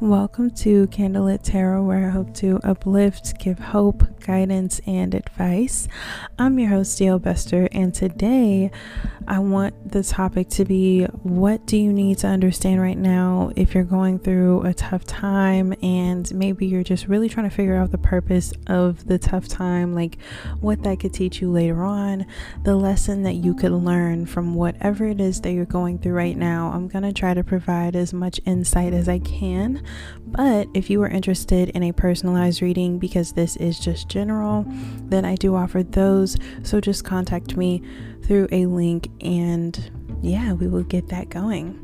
Welcome to Candlelit Tarot, where I hope to uplift, give hope, guidance, and advice. I'm your host, Dale Bester, and today I want the topic to be what do you need to understand right now if you're going through a tough time and maybe you're just really trying to figure out the purpose of the tough time, like what that could teach you later on, the lesson that you could learn from whatever it is that you're going through right now. I'm going to try to provide as much insight as I can. But if you are interested in a personalized reading, because this is just general, then I do offer those. So just contact me through a link and yeah, we will get that going.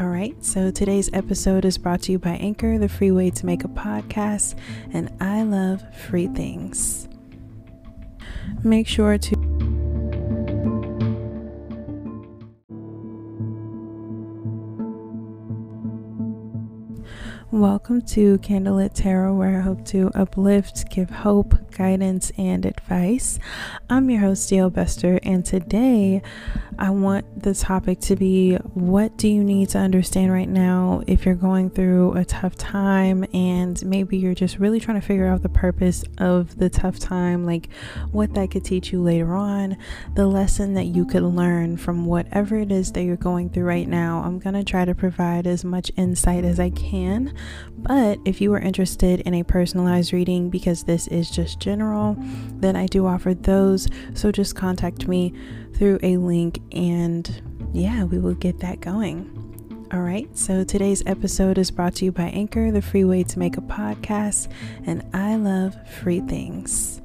All right, so today's episode is brought to you by Anchor, the free way to make a podcast, and I love free things. Make sure to Welcome to Candlelit Tarot, where I hope to uplift, give hope, guidance, and advice. I'm your host, Dale Bester, and today I want the topic to be what do you need to understand right now if you're going through a tough time and maybe you're just really trying to figure out the purpose of the tough time, like what that could teach you later on, the lesson that you could learn from whatever it is that you're going through right now. I'm going to try to provide as much insight as I can. But if you are interested in a personalized reading, because this is just general, then I do offer those. So just contact me through a link and yeah, we will get that going. All right, so today's episode is brought to you by Anchor, the free way to make a podcast, and I love free things.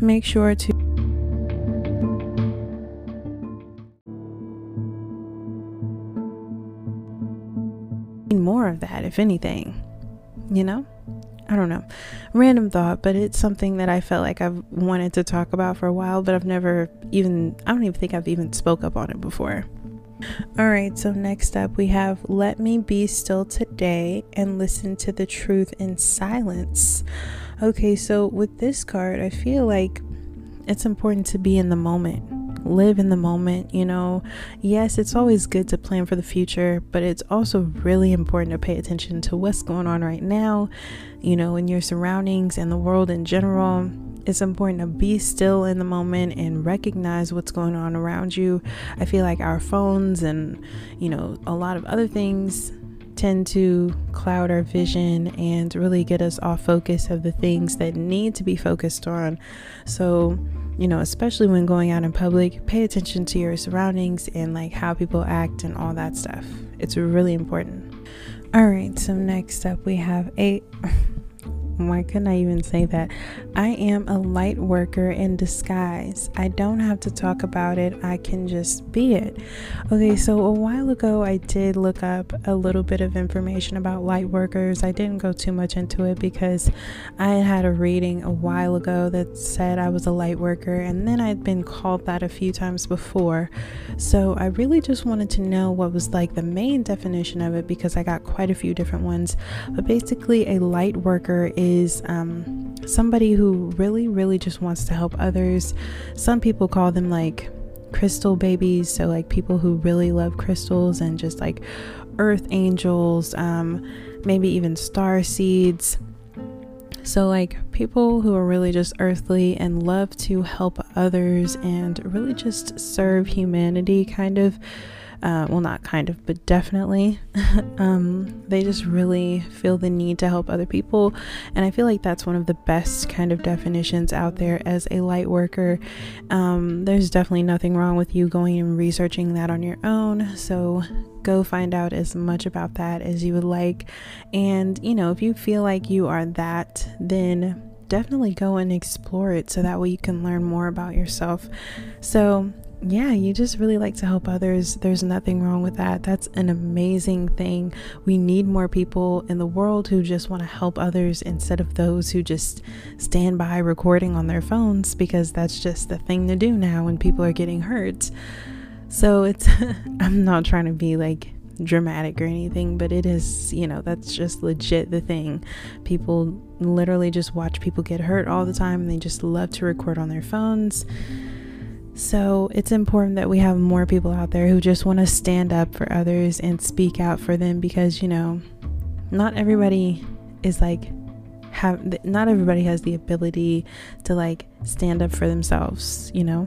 Make sure to more of that, if anything, you know? I don't know. Random thought, but it's something that I felt like I've wanted to talk about for a while, but I've never even, I don't even think I've even spoke up on it before. All right, so next up we have Let Me Be Still Today and Listen to the Truth in Silence. Okay, so with this card, I feel like it's important to be in the moment live in the moment, you know. Yes, it's always good to plan for the future, but it's also really important to pay attention to what's going on right now, you know, in your surroundings and the world in general. It's important to be still in the moment and recognize what's going on around you. I feel like our phones and, you know, a lot of other things tend to cloud our vision and really get us off focus of the things that need to be focused on. So, you know, especially when going out in public, pay attention to your surroundings and like how people act and all that stuff. It's really important. All right, so next up we have a why couldn't I even say that? I am a light worker in disguise. I don't have to talk about it, I can just be it. Okay, so a while ago, I did look up a little bit of information about light workers. I didn't go too much into it because I had a reading a while ago that said I was a light worker, and then I'd been called that a few times before. So I really just wanted to know what was like the main definition of it because I got quite a few different ones. But basically, a light worker is is um, somebody who really, really just wants to help others. Some people call them like crystal babies, so like people who really love crystals and just like earth angels, um, maybe even star seeds. So, like people who are really just earthly and love to help others and really just serve humanity, kind of uh, well, not kind of, but definitely. um, they just really feel the need to help other people. And I feel like that's one of the best kind of definitions out there as a light worker. Um, there's definitely nothing wrong with you going and researching that on your own. So go find out as much about that as you would like. And, you know, if you feel like you are that, then definitely go and explore it so that way you can learn more about yourself. So, yeah, you just really like to help others. There's nothing wrong with that. That's an amazing thing. We need more people in the world who just want to help others instead of those who just stand by recording on their phones because that's just the thing to do now when people are getting hurt. So it's, I'm not trying to be like dramatic or anything, but it is, you know, that's just legit the thing. People literally just watch people get hurt all the time and they just love to record on their phones. So it's important that we have more people out there who just want to stand up for others and speak out for them because, you know, not everybody is like have not everybody has the ability to like stand up for themselves, you know?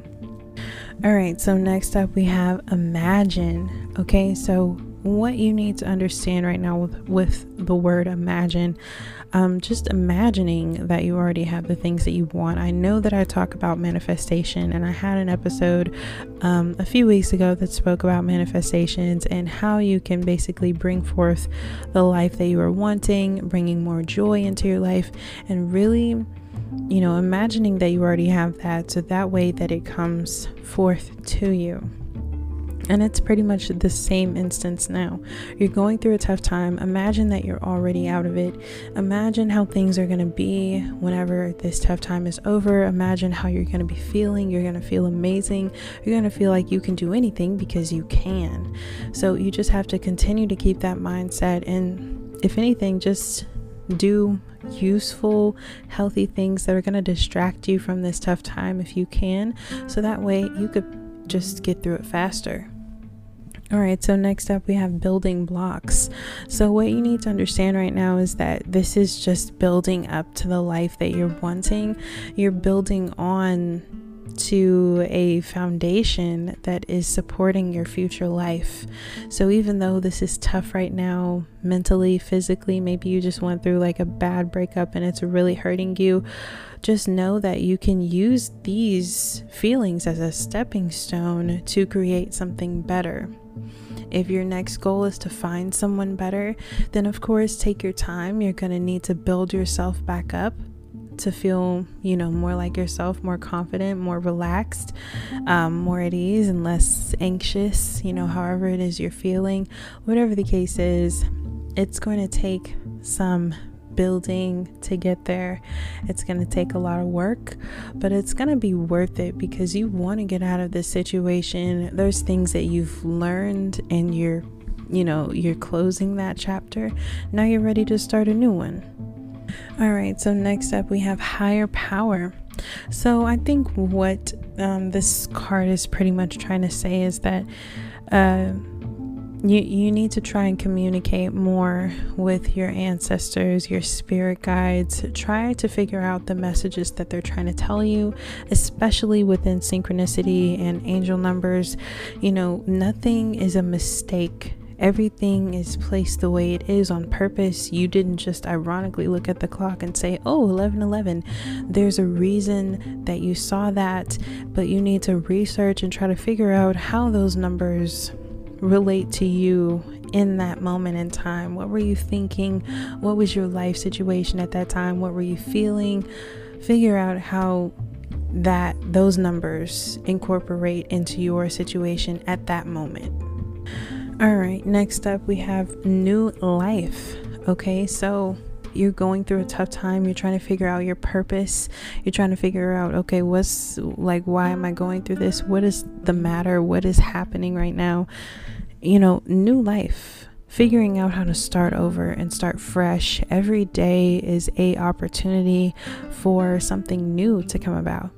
All right, so next up we have imagine. Okay, so what you need to understand right now with, with the word imagine um, just imagining that you already have the things that you want. I know that i talk about manifestation and i had an episode um, a few weeks ago that spoke about manifestations and how you can basically bring forth the life that you are wanting bringing more joy into your life and really you know imagining that you already have that so that way that it comes forth to you and it's pretty much the same instance now. You're going through a tough time. Imagine that you're already out of it. Imagine how things are going to be whenever this tough time is over. Imagine how you're going to be feeling. You're going to feel amazing. You're going to feel like you can do anything because you can. So you just have to continue to keep that mindset. And if anything, just do useful, healthy things that are going to distract you from this tough time if you can. So that way you could just get through it faster. All right, so next up we have building blocks. So, what you need to understand right now is that this is just building up to the life that you're wanting. You're building on to a foundation that is supporting your future life. So, even though this is tough right now, mentally, physically, maybe you just went through like a bad breakup and it's really hurting you, just know that you can use these feelings as a stepping stone to create something better. If your next goal is to find someone better, then of course take your time. You're going to need to build yourself back up to feel, you know, more like yourself, more confident, more relaxed, um, more at ease, and less anxious, you know, however it is you're feeling. Whatever the case is, it's going to take some building to get there. It's going to take a lot of work, but it's going to be worth it because you want to get out of this situation. There's things that you've learned and you're, you know, you're closing that chapter. Now you're ready to start a new one. All right, so next up we have higher power. So I think what um, this card is pretty much trying to say is that. Uh, you you need to try and communicate more with your ancestors, your spirit guides. Try to figure out the messages that they're trying to tell you, especially within synchronicity and angel numbers. You know, nothing is a mistake. Everything is placed the way it is on purpose. You didn't just ironically look at the clock and say, "Oh, 11:11." There's a reason that you saw that, but you need to research and try to figure out how those numbers relate to you in that moment in time? What were you thinking? What was your life situation at that time? What were you feeling? Figure out how that those numbers incorporate into your situation at that moment. All right, next up we have new life. Okay, so you're going through a tough time, you're trying to figure out your purpose, you're trying to figure out, okay, what's like, why am I going through this? What is the matter? What is happening right now? You know, new life figuring out how to start over and start fresh every day is a opportunity for something new to come about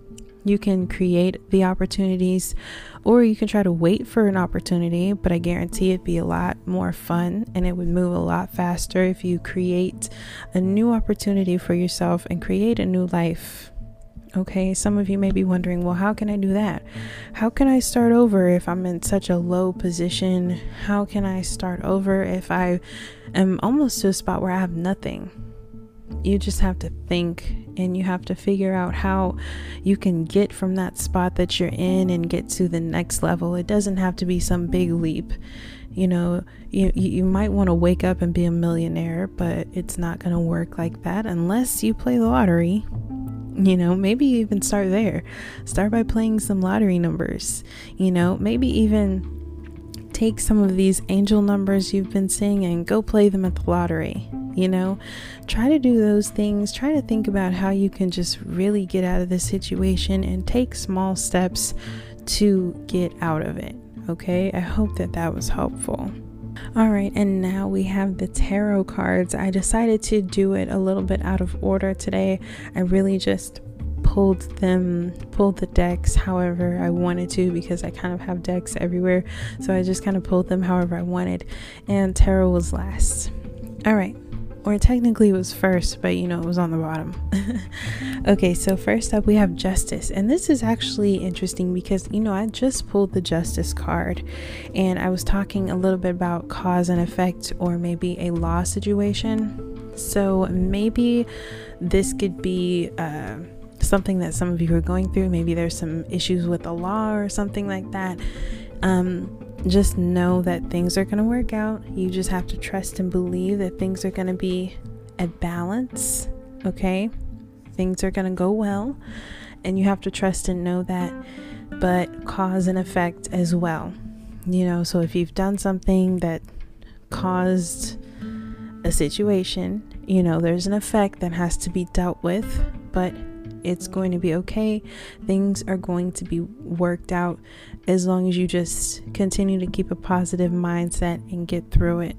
you can create the opportunities or you can try to wait for an opportunity, but I guarantee it'd be a lot more fun and it would move a lot faster if you create a new opportunity for yourself and create a new life. Okay, some of you may be wondering, well, how can I do that? How can I start over if I'm in such a low position? How can I start over if I am almost to a spot where I have nothing? You just have to think and you have to figure out how you can get from that spot that you're in and get to the next level. It doesn't have to be some big leap. You know, you, you might want to wake up and be a millionaire, but it's not going to work like that unless you play the lottery. You know, maybe even start there. Start by playing some lottery numbers. You know, maybe even take some of these angel numbers you've been seeing and go play them at the lottery you know? Try to do those things. Try to think about how you can just really get out of this situation and take small steps to get out of it okay? I hope that that was helpful. All right, and now we have the tarot cards. I decided to do it a little bit out of order today. I really just pulled them pulled the decks however I wanted to because I kind of have decks everywhere. So I just kind of pulled them however I wanted and tarot was last. All right or technically it was first, but you know, it was on the bottom. okay, so first up we have justice, and this is actually interesting because you know, I just pulled the justice card and I was talking a little bit about cause and effect, or maybe a law situation. So maybe this could be. Uh, something that some of you are going through maybe there's some issues with the law or something like that um, just know that things are going to work out. You just have to trust and believe that things are going to be at balance, okay? Things are going to go well, and you have to trust and know that, but cause and effect as well. You know, so if you've done something that caused a situation, you know, there's an effect that has to be dealt with, but it's going to be okay. Things are going to be worked out as long as you just continue to keep a positive mindset and get through it.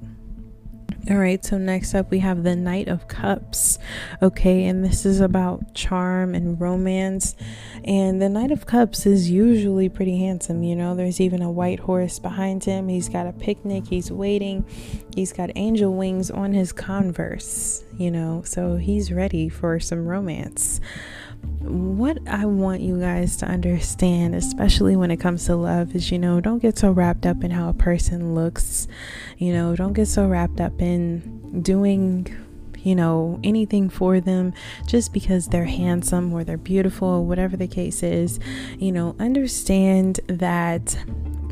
All right, so next up we have the Knight of Cups. Okay, and this is about charm and romance. And the Knight of Cups is usually pretty handsome, you know. There's even a white horse behind him. He's got a picnic, he's waiting. He's got angel wings on his converse, you know. So he's ready for some romance what I want you guys to understand, especially when it comes to love, is you know, don't get so wrapped up in how a person looks. You know, don't get so wrapped up in doing, you know, anything for them just because they're handsome or they're beautiful, whatever the case is. You know, understand that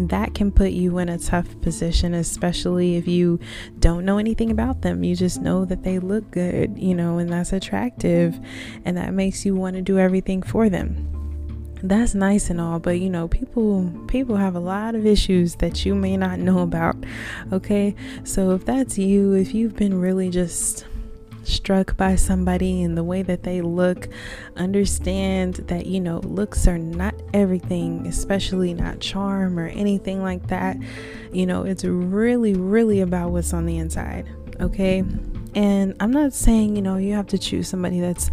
that can put you in a tough position, especially if you don't know anything about them. You just know that they look good, you know, and that's attractive, and that makes you want to do everything for them. That's nice and all, but you know, people people have a lot of issues that you may not know about. Okay? So if that's you, if you've been really just struck by somebody and the way that they look, understand that, you know, looks are not everything, especially not charm or anything like that. You know, it's really, really about what's on the inside. Okay. And I'm not saying, you know, you have to choose somebody that's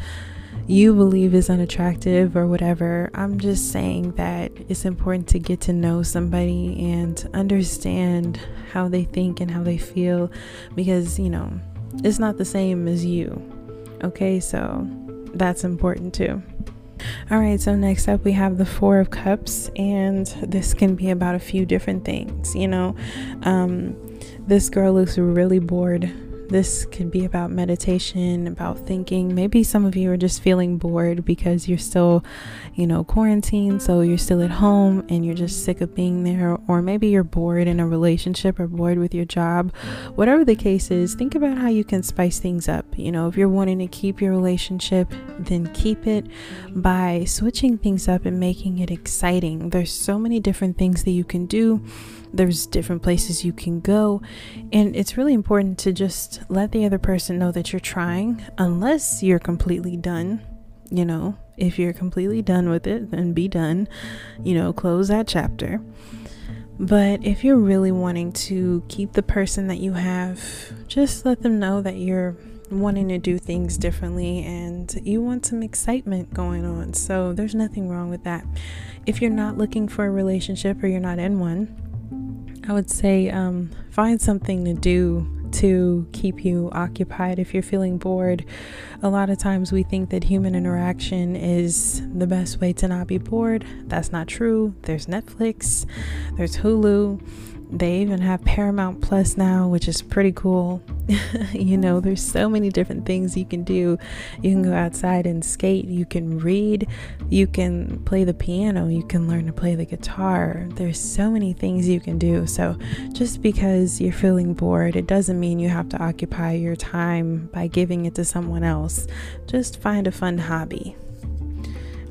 you believe is unattractive or whatever. I'm just saying that it's important to get to know somebody and understand how they think and how they feel because, you know, it's not the same as you. Okay, so that's important too. All right, so next up we have the Four of Cups, and this can be about a few different things. You know, um, this girl looks really bored this could be about meditation, about thinking. Maybe some of you are just feeling bored because you're still, you know, quarantined, so you're still at home and you're just sick of being there, or maybe you're bored in a relationship or bored with your job. Whatever the case is, think about how you can spice things up. You know, if you're wanting to keep your relationship, then keep it by switching things up and making it exciting. There's so many different things that you can do there's different places you can go. And it's really important to just let the other person know that you're trying, unless you're completely done. You know, if you're completely done with it, then be done. You know, close that chapter. But if you're really wanting to keep the person that you have, just let them know that you're wanting to do things differently and you want some excitement going on. So there's nothing wrong with that. If you're not looking for a relationship or you're not in one, I would say um, find something to do to keep you occupied if you're feeling bored. A lot of times we think that human interaction is the best way to not be bored. That's not true. There's Netflix, there's Hulu, they even have Paramount Plus now, which is pretty cool. you know, there's so many different things you can do. You can go outside and skate, you can read, you can play the piano, you can learn to play the guitar. There's so many things you can do. So, just because you're feeling bored, it doesn't mean you have to occupy your time by giving it to someone else. Just find a fun hobby.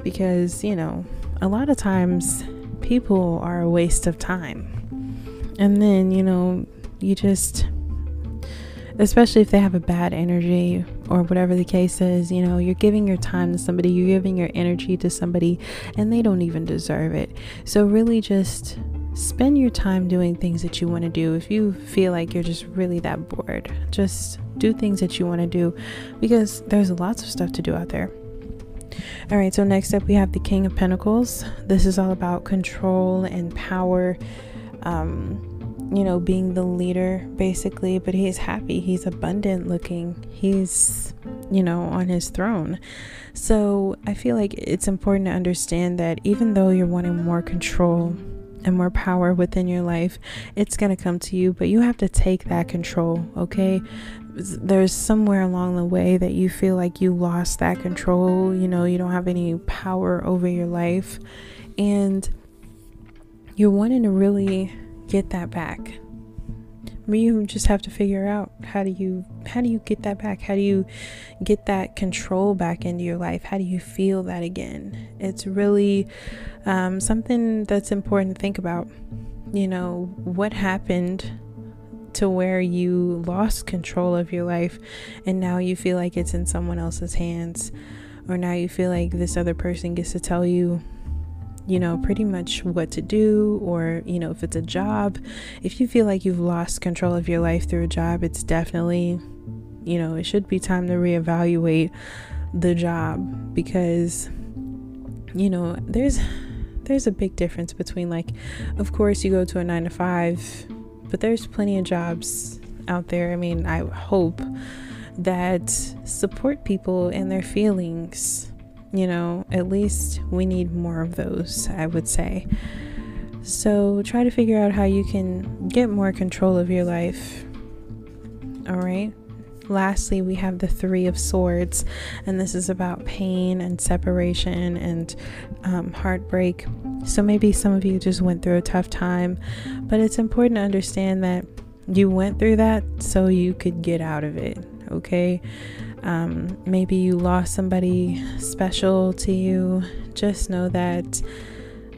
Because, you know, a lot of times people are a waste of time and then, you know, you just, especially if they have a bad energy or whatever the case is, you know, you're giving your time to somebody, you're giving your energy to somebody, and they don't even deserve it. So, really, just spend your time doing things that you want to do. If you feel like you're just really that bored, just do things that you want to do because there's lots of stuff to do out there. All right, so next up we have the King of Pentacles. This is all about control and power um, you know, being the leader basically, but he's happy. He's abundant looking. He's, you know, on his throne. So I feel like it's important to understand that even though you're wanting more control and more power within your life, it's going to come to you, but you have to take that control, okay? There's somewhere along the way that you feel like you lost that control, you know, you don't have any power over your life, and you're wanting to really get that back. You just have to figure out how do you how do you get that back? How do you get that control back into your life? How do you feel that again? It's really um, something that's important to think about. You know what happened to where you lost control of your life, and now you feel like it's in someone else's hands, or now you feel like this other person gets to tell you you know, pretty much what to do, or, you know, if it's a job, if you feel like you've lost control of your life through a job, it's definitely, you know, it should be time to reevaluate the job because, you know, there's there's a big difference between like of course you go to a 9 to 5 but there's plenty of jobs out there. I mean i hope that support people and their feelings you know, at least we need more of those, I would say. So try to figure out how you can get more control of your life. All right. Lastly, we have the Three of Swords, and this is about pain and separation and um, heartbreak. So maybe some of you just went through a tough time, but it's important to understand that you went through that so you could get out of it. Okay. Um, maybe you lost somebody special to you. Just know that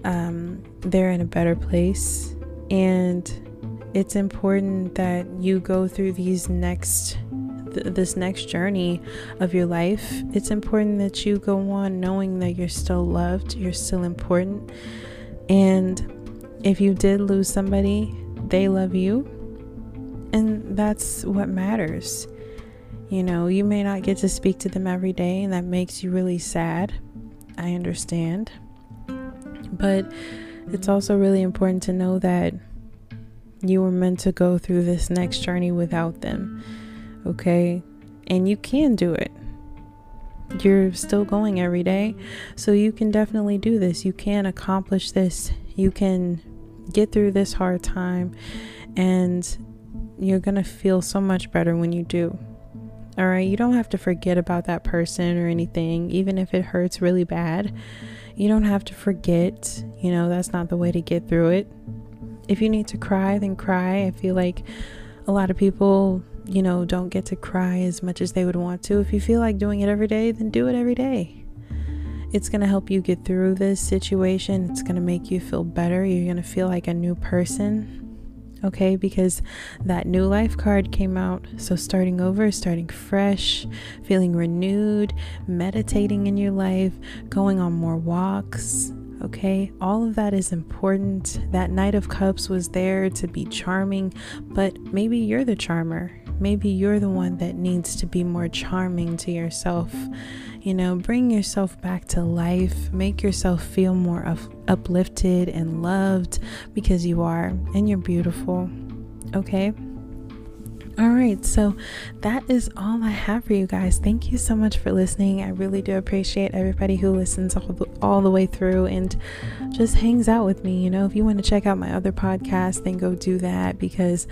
um, they're in a better place. And it's important that you go through these next th- this next journey of your life it's important that you go on knowing that you're still loved you're still important and if you did lose somebody they love you and that's what matters you know, you may not get to speak to them every day, and that makes you really sad. I understand. But it's also really important to know that you were meant to go through this next journey without them. Okay? And you can do it. You're still going every day. So you can definitely do this. You can accomplish this. You can get through this hard time. And you're to feel so much better when you do. All right, you don't have to forget about that person or anything, even if it hurts really bad. You don't have to forget, you know, that's not the way to get through it. If you need to cry, then cry. I feel like a lot of people, you know, don't get to cry as much as they would want to. If you feel like doing it every day, then do it every day. It's going to help you get through this situation. It's going to make you feel better. You're going to feel like a new person okay? Because that new life card came out. So, starting over, starting fresh, feeling renewed, meditating in your life, going on more walks, okay? All of that is important. That Knight of Cups was there to be charming, but maybe you're the charmer. Maybe you're the one that needs to be more charming to yourself. You know, bring yourself back to life, make yourself feel more up- uplifted and loved because you are and you're beautiful. Okay? All right, so that is all I have for you guys. Thank you so much for listening. I really do appreciate everybody who listens all the, all the way through and just hangs out with me. You know, if you want to check out my other podcast, then go do that because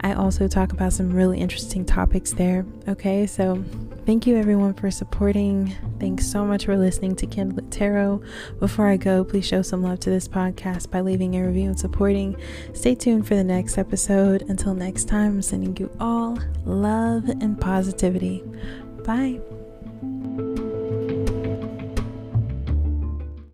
I also talk about some really interesting topics there. Okay, so thank you everyone for supporting. Thanks so much for listening to Candlelit Tarot. Before I go, please show some love to this podcast by leaving a review and supporting. Stay tuned for the next episode. Until next time, I'm sending you all love and positivity. Bye.